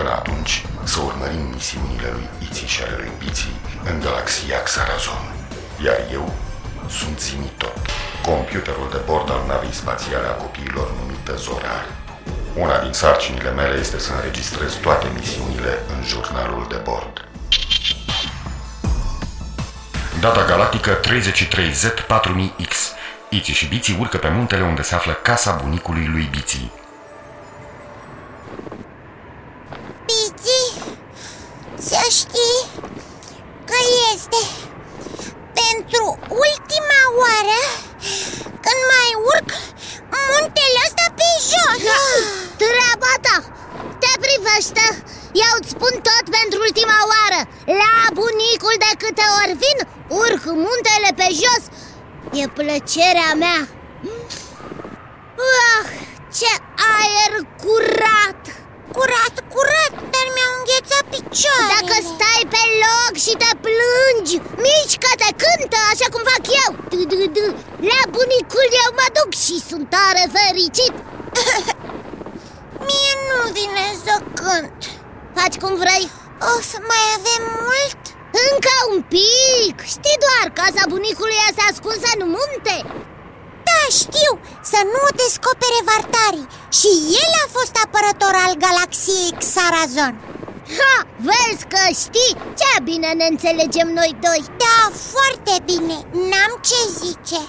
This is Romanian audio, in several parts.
Până atunci, să urmărim misiunile lui Iții și ale lui Biții în galaxia Xarazon. Iar eu sunt Zimitot, computerul de bord al navei spațiale a copiilor numită Zorar. Una din sarcinile mele este să înregistrez toate misiunile în jurnalul de bord. Data galactică 33Z4000X. Iții și Biții urcă pe muntele unde se află casa bunicului lui Biții. Bici, să știi că este pentru ultima oară când mai urc muntele ăsta pe jos Treaba ta! Te privește! Eu îți spun tot pentru ultima oară La bunicul de câte ori vin, urc muntele pe jos E plăcerea mea Ah, ce aer curat! Curat, curat, dar mi-au înghețat picioarele Dacă stai pe loc și te plângi, mișcă-te, cântă așa cum fac eu Du-du-du. La bunicul eu mă duc și sunt tare fericit Mie nu vine să cânt Faci cum vrei Of, mai avem mult? Încă un pic! Știi doar, casa bunicului este ascunsă în munte. Da, știu, să nu o descopere Vartarii. Și el a fost apărător al galaxiei Xarazon. Ha, vezi că știi? Ce bine ne înțelegem noi doi. Da, foarte bine, n-am ce zice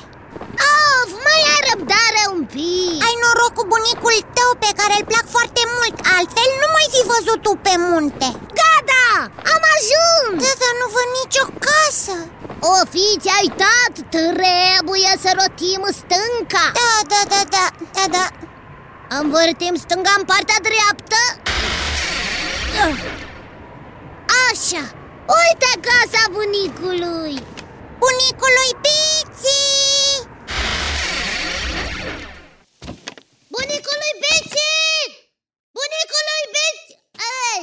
Of, mai ai răbdare un pic. Ai noroc cu bunicul tău pe care îl plac foarte mult Altfel nu mai fi văzut tu pe munte. Gata, am ajuns. Da, dar nu văd nicio casă. O fi ți-ai uitat, trebuie să rotim stânca. Da, da, da, da, da, da. Învârtim stânga în partea dreaptă. Așa, uite casa bunicului. Bunicului Biții Bunicului Bici! Bunicului Bici! Ei,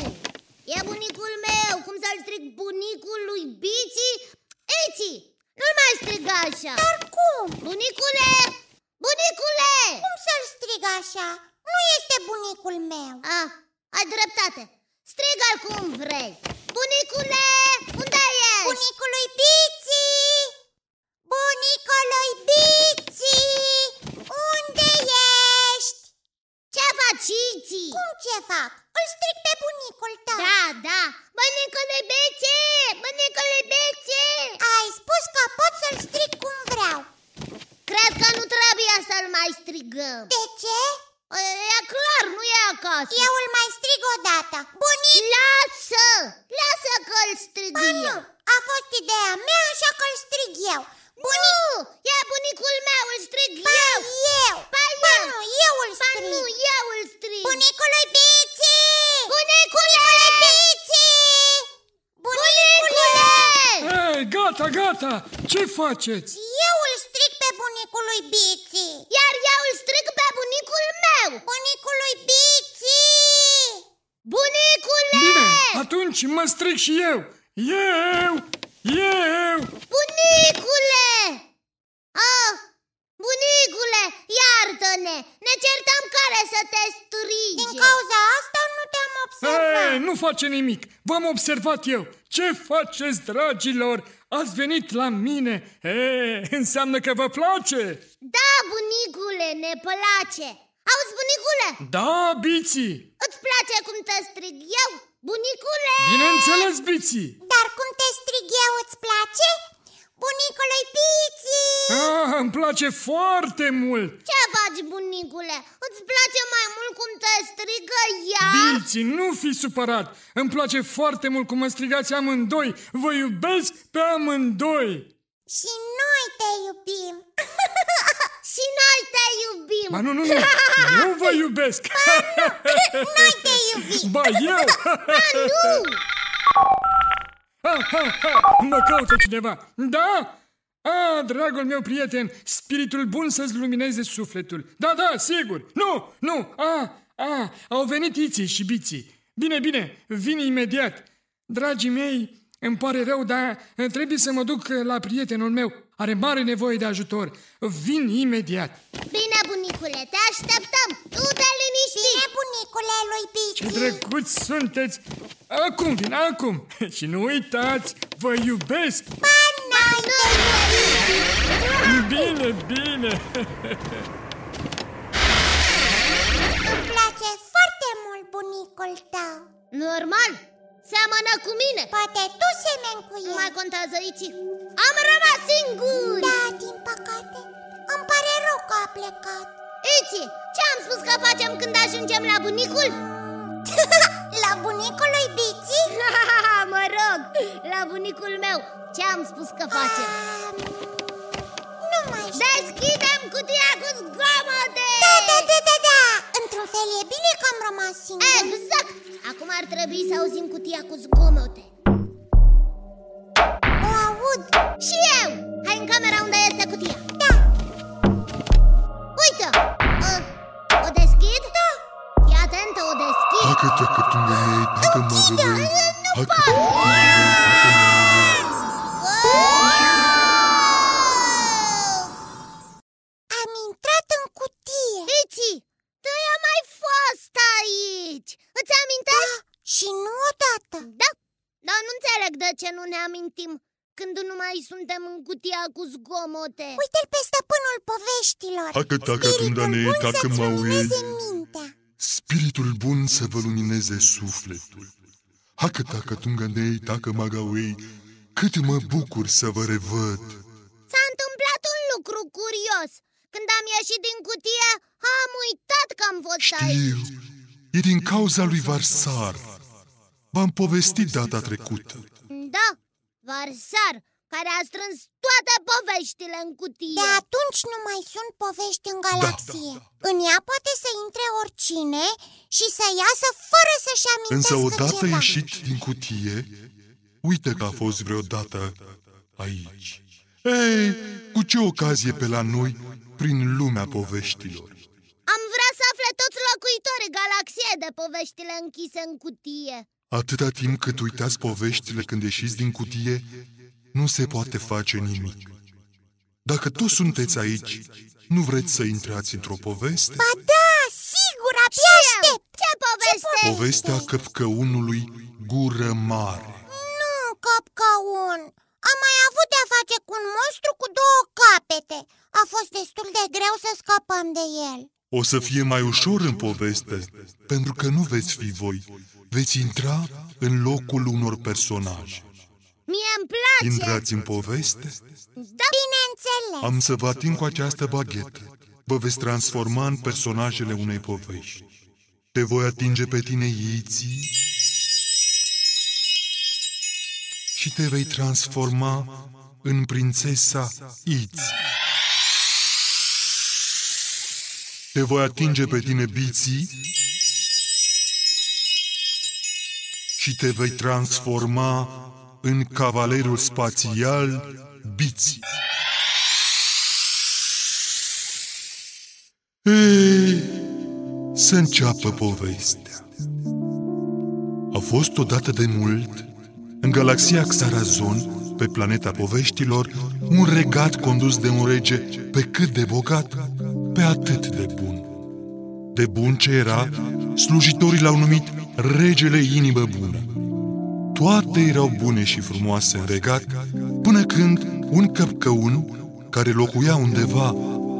e bunicul meu, cum să-l strig bunicului Bici? Eti, nu-l mai striga așa Dar cum? Bunicule! Bunicule! Cum să-l strig așa? Nu este bunicul meu Ah, ai dreptate Strigă-l cum vrei Bunicule, unde ești? Bunicului Biții Bunicului Biții Unde ești? Ce faci, Iți? Cum ce fac? Îl strig pe bunicul tău Da, da Bunicule Bici! Bunicule Bici! Ai spus că pot să-l strig cum vreau Cred că nu trebuie să-l mai strigăm De ce? E clar, nu e acasă Eu îl mai strig odată Bunic Lasă! Lasă că îl strig Ba nu, eu a fost ideea mea, așa că îl strig eu Bunic Nu! E bunicul meu, îl strig Ba eu eu Ba Ba eu! nu, eu îl Ba strig nu, eu îl strig Bunicului Biții Bunicule! Biții Bunicule! Ei, gata, gata! Ce faceți? Eu îl strig pe bunicul lui Biții Iar eu îl strig pe bunicul meu Bunicul lui Biții Bunicule! Bine, atunci mă strig și eu! Eu! Eu! Bunicule! Ah, bunicule, iartă-ne! Ne certam care să te strige Din cauza asta nu te-am observat Ei, nu face nimic! V-am observat eu! Ce faceți, dragilor? Ați venit la mine! Ei, înseamnă că vă place! Da, bunicule, ne place Auzi, bunicule, Da, biții! îți place cum te strig eu? Bunicule! Bineînțeles, Biții! Dar cum te strig eu, îți place? Bunicului Biții! Ah, îmi place foarte mult! Ce faci, bunicule? Îți place mai mult cum te strigă ea? Biții, nu fi supărat! Îmi place foarte mult cum mă strigați amândoi! Vă iubesc pe amândoi! Și noi te iubim! Iubim Ba nu, nu, nu! Eu vă iubesc! Noi te iubim Ba eu! Ba nu! Ha, ha, ha! Mă caută cineva! Da? A, dragul meu prieten, spiritul bun să-ți lumineze sufletul. Da, da, sigur. Nu, nu, a, a, au venit iții și biții. Bine, bine, vin imediat. Dragii mei, îmi pare rău, dar trebuie să mă duc la prietenul meu. Are mare nevoie de ajutor. Vin imediat. Bine, bunicule, te așteptăm Tu te liniști Bine, bunicule lui Ce Bici drăguți sunteți! Acum vin, acum! Și nu uitați, vă iubesc! Pa, noi te iubim Bine, bine! Îmi place foarte mult bunicul tău Normal, seamănă cu mine. Poate tu semeni cu Nu el. Mai contează aici Am rămas singur. Da, din păcate. Îmi pare rău că a plecat. Iți, ce am spus că facem când ajungem la bunicul? La bunicul lui Bici? mă rog, la bunicul meu. Ce am spus că facem? Nu mai știu. Deschidem cutia cu zgomote! Da, da, da, da, da Într-un fel e bine că am rămas singur. Exact! Acum ar trebui să auzim cutia cu zgomote. O aud. Și eu! Hai în camera unde este cutia. Da, Uite! O, o deschid? Da. Fii atentă, o deschid. Dacă dacă tu mă mei, dacă mă rămâi Dacă dacă nu înțeleg de ce nu ne amintim când nu mai suntem în cutia cu zgomote. Uite-l pe stăpânul poveștilor. Dacă dacă tu Spiritul ne bun dacă să-ți mă lumineze uiți. mintea. Spiritul bun să vă lumineze sufletul. Hacă dacă tu gândei, dacă mă găuei Cât mă bucur să vă revăd. S-a întâmplat un lucru curios. Când am ieșit din cutie, am uitat că am fost aici. Știu, e din cauza lui Varsar V-am povestit data trecută. Da, Varsar, care a strâns toate poveștile în cutie. De atunci nu mai sunt povești în galaxie. da, da. În ea poate să intre oricine și să iasă fără să-și Însă amintească odată ceva ieșit din cutie Uite că a fost vreodată aici. Ei, cu ce ocazie pe la noi Prin lumea poveștilor? Am vrea să afle toți locuitorii galaxiei de poveștile închise în cutie Atâta timp cât uitați poveștile când ieșiți din cutie, nu se poate face nimic. Dacă toți sunteți aici, nu vreți să intrați într-o poveste? Ba da, sigur, abia aștept Ce poveste? Povestea căpcăunului gură mare. Nu, căpcăun Am mai avut de-a face cu un monstru cu două capete A fost destul de greu să scăpăm de el O să fie mai ușor în poveste, pentru că nu veți fi voi. Veți intra în locul unor personaje. Mie îmi place Intrați în poveste? Da, Bineînțeles Am să vă ating cu această baghetă. Vă veți transforma în personajele unei povești. Te voi atinge pe tine, Iții, și te vei transforma în prințesa Iți. Te voi atinge pe tine, Biții, și te vei transforma în cavalerul spațial Biții. Ei, să înceapă povestea. A fost odată de mult, în galaxia Xarazon, pe planeta poveștilor, un regat condus de un rege pe cât de bogat, pe atât de bun. De bun ce era, slujitorii l-au numit regele inimă bună. Toate erau bune și frumoase în regat, până când un căpcăun, care locuia undeva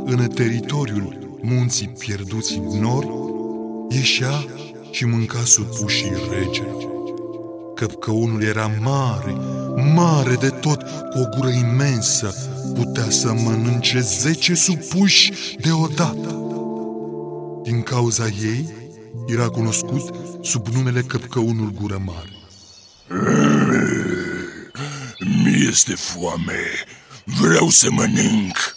în teritoriul munții pierduți în nor, ieșea și mânca supușii regelui. Căpcăunul era mare, mare de tot, cu o gură imensă. Putea să mănânce zece supuși deodată. Din cauza ei, era cunoscut sub numele Căpcăunul Gură Mare. Mi este foame. Vreau să mănânc.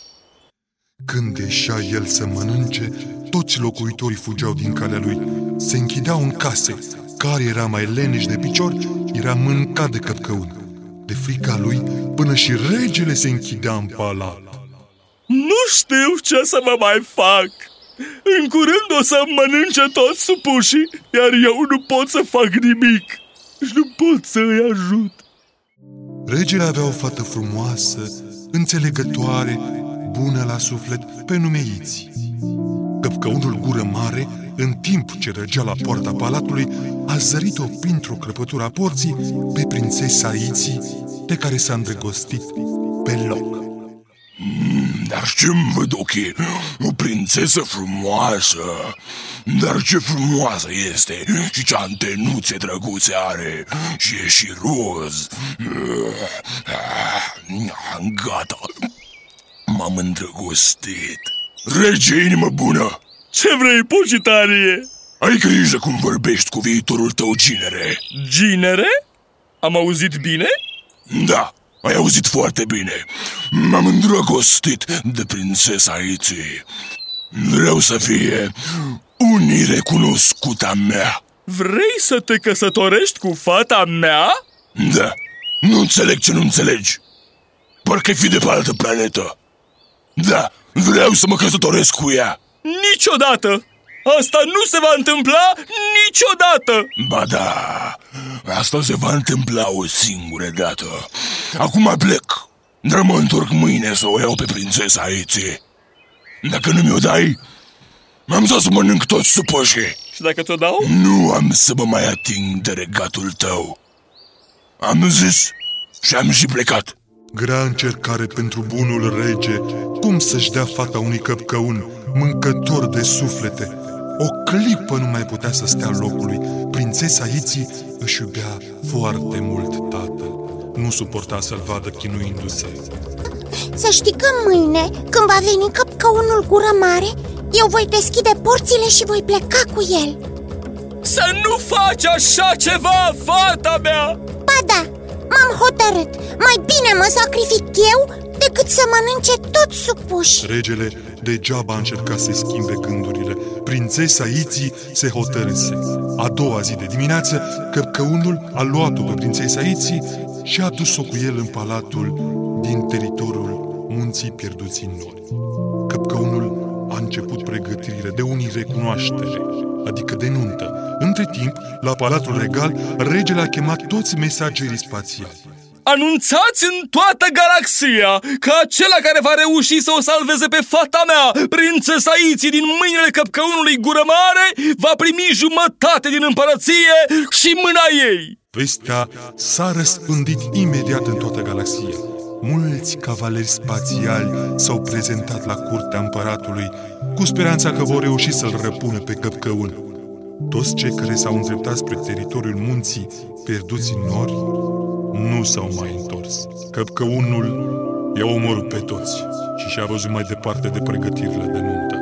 Când ieșea el să mănânce, toți locuitorii fugeau din calea lui. Se închideau în case. Care era mai leneș de picior, era mâncat de căpcăun. De frica lui, până și regele se închidea în palat. Nu știu ce să mă mai fac. În curând o să mănânce toți supușii, iar eu nu pot să fac nimic. Și nu pot să îi ajut. Regele avea o fată frumoasă, înțelegătoare, bună la suflet, pe nume Iți. Căpcăunul gură mare, în timp ce răgea la poarta palatului, a zărit-o printr-o crăpătură a porții pe prințesa Iții, de care s-a îndrăgostit pe loc. Dar ce-mi văd ochii? O prințesă frumoasă! Dar ce frumoasă este și ce antenuțe drăguțe are și e și roz. Gata, m-am îndrăgostit. Rege, inimă bună! Ce vrei, pocitarie? Ai grijă cum vorbești cu viitorul tău ginere. Ginere? Am auzit bine? Da, ai auzit foarte bine. M-am îndrăgostit de prințesa Iții. Vreau să fie unire cunoscuta mea. Vrei să te căsătorești cu fata mea? Da. Nu înțeleg ce nu înțelegi. Parcă fi de pe altă planetă. Da, vreau să mă căsătoresc cu ea. Niciodată! Asta nu se va întâmpla niciodată! Ba da, asta se va întâmpla o singură dată. Acum plec, dar mă întorc mâine să o iau pe prințesa Iții. Dacă nu mi-o dai, am să mănânc toți supoșii. Și dacă ți-o dau? Nu am să mă mai ating de regatul tău. Am zis și am și plecat. Grea încercare pentru bunul rege, cum să-și dea fata unui căpcăun, mâncător de suflete. O clipă nu mai putea să stea locului. Prințesa Iții își iubea foarte mult tatăl. Nu suporta să-l vadă chinuindu-se. Să știi că mâine, când va veni căpcăunul gură mare, eu voi deschide porțile și voi pleca cu el Să nu faci așa ceva, fata mea! Ba da, m-am hotărât Mai bine mă sacrific eu decât să mănânce tot supuși Regele degeaba a încercat să schimbe gândurile Prințesa Iții se hotărâse A doua zi de dimineață, căpcăunul a luat-o pe prințesa Iții și a dus-o cu el în palatul din teritoriul munții pierduți în nori. Căpcăunul a început pregătirile de unii recunoaștere, adică de nuntă. Între timp, la Palatul Regal, regele a chemat toți mesagerii spațiali. Anunțați în toată galaxia că acela care va reuși să o salveze pe fata mea, prințesa Iții, din mâinile căpcăunului gură mare, va primi jumătate din împărăție și mâna ei. Vestea s-a răspândit imediat în toată galaxia. Mulți cavaleri spațiali s-au prezentat la curtea împăratului cu speranța că vor reuși să-l răpună pe căpcăun. Toți cei care s-au îndreptat spre teritoriul munții pierduți în nori nu s-au mai întors. Căpcăunul i-a omorât pe toți și și-a văzut mai departe de pregătirile de nuntă.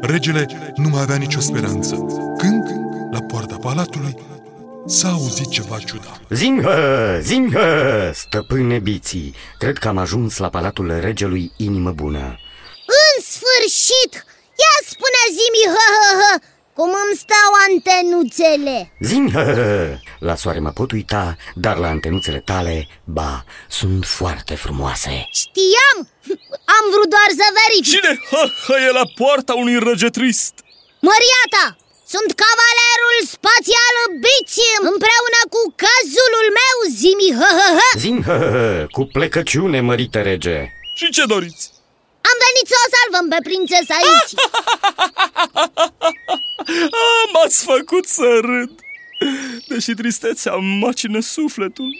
Regele nu mai avea nicio speranță. Când, la poarta palatului, S-a auzit ceva ciudat. Zimhă, zimhă, stăpâne biții. Cred că am ajuns la palatul regelui Inimă Bună. În sfârșit! Ia spune zimi, hă, hă, hă, cum îmi stau antenuțele Zimhă, la soare mă pot uita, dar la antenuțele tale, ba, sunt foarte frumoase Știam! Am vrut doar să verific Cine hă, hă, e la poarta unui răge trist? Măriata! Sunt cavalerul spațial Bițim Împreună cu cazulul meu, Zimi hă, hă, hă. Zimhă, cu plecăciune, mărite rege Și ce doriți? Am venit să o salvăm pe prințesa aici ah, M-ați făcut să râd. Deși tristețea macină sufletul.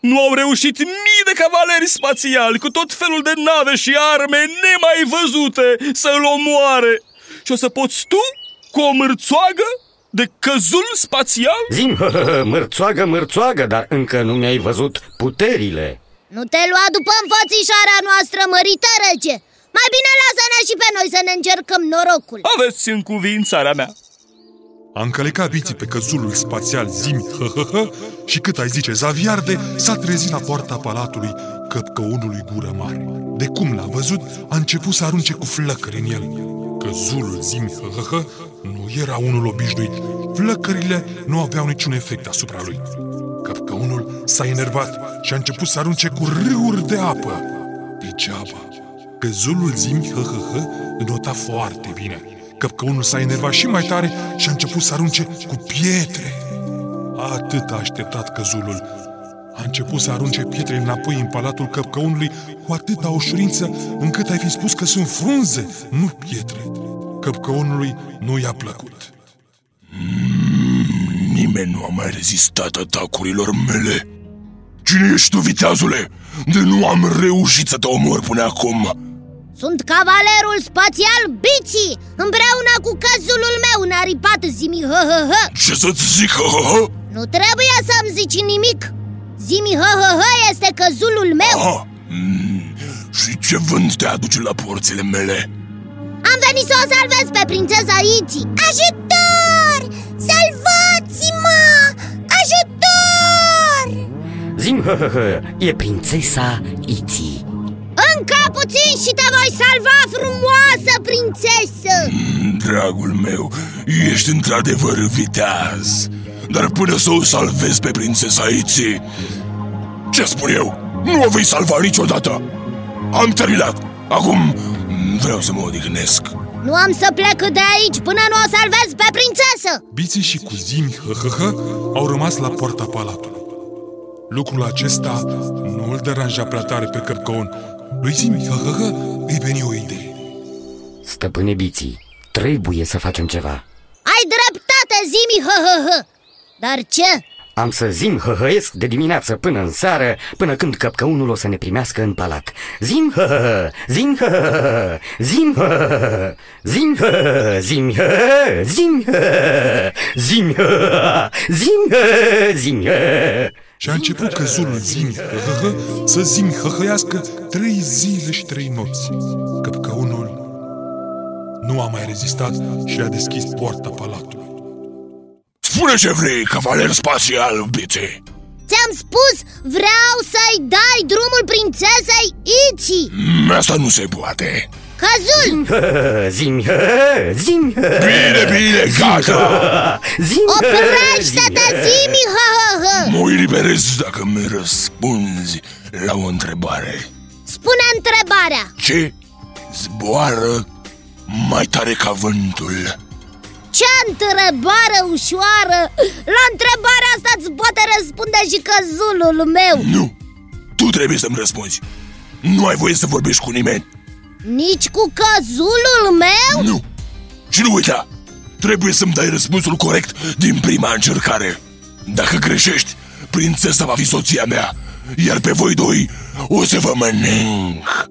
Nu au reușit mii de cavaleri spațiali Cu tot felul de nave și arme nemai văzute Să-l omoare. Și o să poți tu cu o mârțoagă De căzul spațial? Zim, hă, hă, hă, mărțoagă, mărțoagă, dar încă nu mi-ai văzut puterile. Nu te lua după înfățișarea noastră mărită, rege Mai bine lasă-ne și pe noi să ne încercăm norocul Aveți în cuvințarea mea A încălecat biții pe căzulul spațial zimi, hă, hă, hă, și cât ai zice zaviarde, s-a trezit la poarta palatului căpcăunului gură mare. De cum l-a văzut, a început să arunce cu flăcări în el. Căzulul zimi, hă, hă, hă, nu era unul obișnuit. Flăcările nu aveau niciun efect asupra lui. Căpcăunul s-a enervat și a început să arunce cu râuri de apă. Degeaba. Căzulul zimi, hă, hă, hă, înota foarte bine. Căpcăunul s-a enervat și mai tare și a început să arunce cu pietre. Atât a așteptat căzulul. A început să arunce pietre înapoi în palatul căpcăunului cu atâta ușurință încât ai fi spus că sunt frunze, nu pietre. Căpcăunului nu i-a plăcut. Nimeni nu a mai rezistat atacurilor mele Cine ești tu, viteazule? De nu am reușit să te omor până acum Sunt cavalerul spațial Bici Împreună cu căzulul meu înaripat zimi hă hă hă Ce să-ți zic, hă, hă, hă? Nu trebuie să-mi zici nimic Zimi hă hă hă este căzulul meu Ah, mm, și ce vânt te aduce la porțile mele? Am venit să o salvez pe prințesa Iti Ajutor! Salvați-mă! Ajutor! Zim, hă, hă, hă, e prințesa Iti Încă puțin și te voi salva, frumoasă prințesă Dragul meu, ești într-adevăr viteaz Dar până să o salvez pe prințesa Iții Ce spun eu? Nu o vei salva niciodată Am terminat Acum vreau să mă odihnesc Nu am să plec de aici până nu o salvez pe prințesă Biții și cu zimi, hă, hă, hă, au rămas la poarta palatului. Lucrul acesta nu îl deranja prea tare pe căpcăun. Lui zimi, hă, hă, hă, îi veni o idee. Stăpâne Biții, trebuie să facem ceva Ai dreptate, zimi hă hă hă Dar ce? Am să zim hăhăiesc de dimineață până în seară, până când căpcăunul o să ne primească în palat. Zim hăhă, zim hăhă, zim hăhă, zim hăhă, zim hăhă, zim hăhă, zim hăhă, zim hăhă, zim hăhă. Și a început căzulul zimi, hă, hă, hă, să zimi hăhăiască trei zile și trei nopți. Căpcăunul nu a mai rezistat și a deschis poarta palatului. Spune ce vrei, cavaler spațial, bițe Ți-am spus, vreau să-i dai drumul prințesei Ichi Mm, Asta nu se poate Căzul, Hăhă, Zim hăhă, zim. Hăhă, Bine, bine, gata. Zim. Hăhă, oprește-te, zim. hăhă. zimi hă hă hă. Mă eliberez dacă mi răspunzi la o întrebare. Spune întrebarea. Ce zboară mai tare ca vântul? Ce întrebare ușoară. La întrebarea asta îți poate răspunde și căzulul meu. Nu, tu trebuie să-mi răspunzi. Nu ai voie să vorbești cu nimeni Nici cu căzulul meu? Nu Și nu uita Trebuie să-mi dai răspunsul corect din prima încercare Dacă greșești, prințesa va fi soția mea Iar pe voi doi o să vă mănânc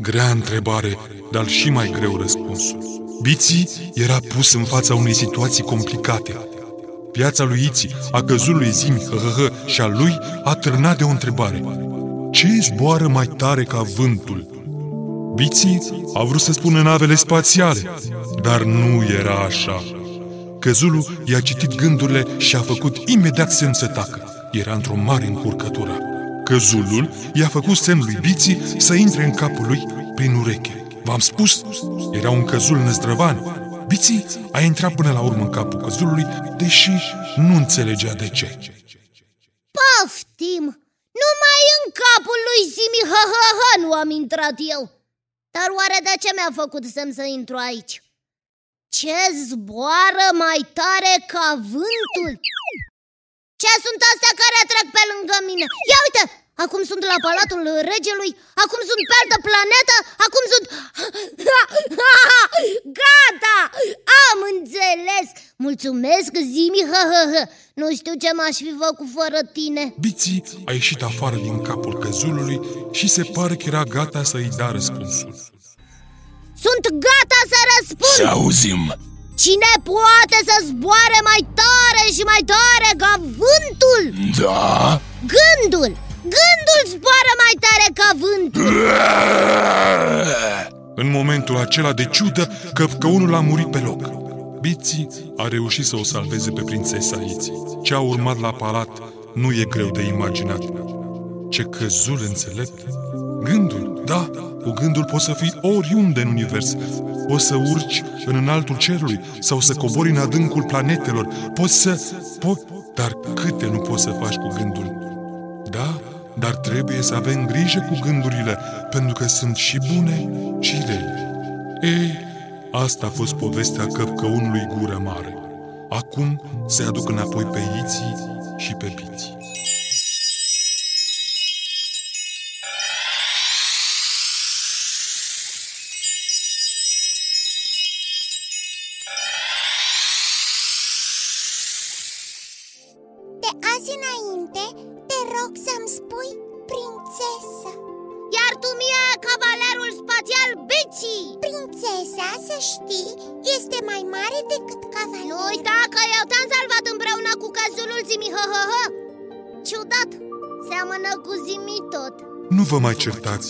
Grea întrebare, dar și mai greu răspunsul. Biții era pus în fața unei situații complicate. Piața lui Iții, a căzului Zimi, hă, hă, hă, și a lui a târnat de o întrebare. Ce zboară mai tare ca vântul? Biții a vrut să spună navele spațiale, dar nu era așa. Căzulul i-a citit gândurile și a făcut imediat semn să tacă. Era într-o mare încurcătură. Căzulul i-a făcut semn lui Biții să intre în capul lui prin ureche. V-am spus, era un căzul năzdrăvan. Biții a intrat până la urmă în capul căzulului, deși nu înțelegea de ce. Poftim Numai în capul lui Zimi hă hă hă nu am intrat eu Dar oare de ce mi-a făcut semn să intru aici? Ce zboară mai tare ca vântul? Ce sunt astea care trec pe lângă mine? Ia uite! Acum sunt la palatul regelui, acum sunt pe altă planetă, acum sunt... Gata! Am înțeles! Mulțumesc, Zimi, hă, hă, hă. Nu știu ce m-aș fi făcut fără tine Biții a ieșit afară din capul căzulului și se pare că era gata să-i dea răspunsul. Sunt gata să răspund! Să auzim Cine poate să zboare mai tare și mai tare ca vântul? Da? Gândul! Gândul zboară mai tare ca vântul În momentul acela de ciudă, căpcăunul a murit pe loc. Biții a reușit să o salveze pe prințesa Iții. Ce a urmat la palat nu e greu de imaginat. Ce căzul înțelept! Gândul, da, cu gândul poți să fii oriunde în univers. Poți să urci în înaltul cerului sau să cobori în adâncul planetelor. Poți să... Po- dar câte nu poți să faci cu gândul? Da, dar trebuie să avem grijă cu gândurile, pentru că sunt și bune și rele. Ei, asta a fost povestea căpcăunului gură mare. Acum se aduc înapoi pe iții și pe biții. Prințesa, să știi, este mai mare decât Nu cavalerul uita că eu te-am salvat împreună cu căzulul Zimi hă, hă, hă. Ciudat, seamănă cu Zimi tot Nu vă mai certați.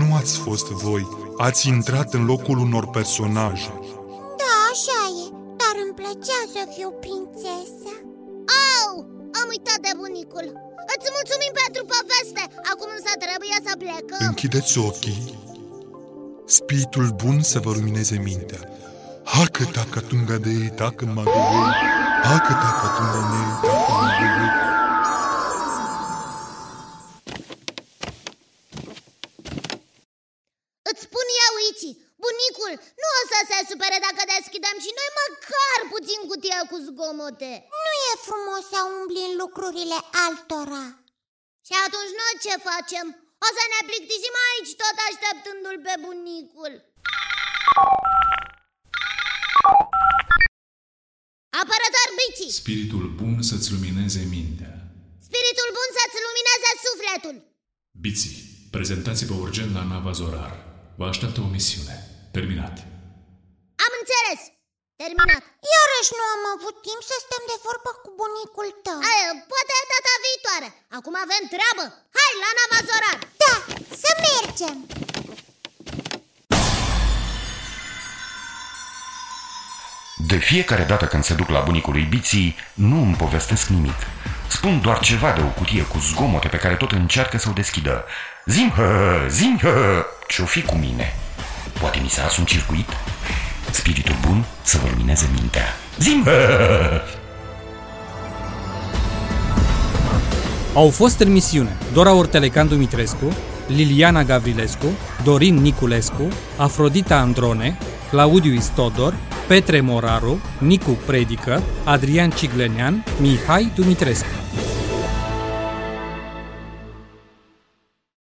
Nu ați fost voi. Ați intrat în locul unor personaje. Da, așa e, dar îmi plăcea să fiu prințesă Au, am uitat de bunicul Îți mulțumim pentru poveste Acum însă trebuie să plecăm Închideți ochii. Spiritul bun să vă lumineze mintea. Hacă tacă tunga de tacă magului. Hacă tacă tunga de tacă magului. Îți spun eu, Ici, bunicul nu o să se supere dacă deschidem și noi măcar puțin cutia cu zgomote Nu e frumos să umbli în lucrurile altora Și atunci noi ce facem? O să ne plictisim aici tot așteptându-l pe bunicul Apărător Bici, Spiritul bun să-ți lumineze mintea. spiritul bun să-ți lumineze sufletul Biții, prezentați-vă urgent la nava Zorar. Vă așteaptă o misiune. Terminat. Am înțeles, terminat Iarăși nu am avut timp să stăm de vorbă cu bunicul tău Aia, Poate data viitoare Acum avem treabă Hai la nava Zorar Da, să mergem De fiecare dată când se duc la bunicul lui Biții, nu îmi povestesc nimic. Spun doar ceva de o cutie cu zgomote pe care tot încearcă să o deschidă. Zim, hă, zim, hă, ce-o fi cu mine? Poate mi s-a ars un circuit? Spiritul bun să vă lumineze mintea. Zim, hă! Au fost în misiune Dora Ortelecan Dumitrescu, Liliana Gavrilescu, Dorin Niculescu, Afrodita Androne, Claudiu Istodor, Petre Moraru, Nicu Predică, Adrian Ciglenean, Mihai Dumitrescu.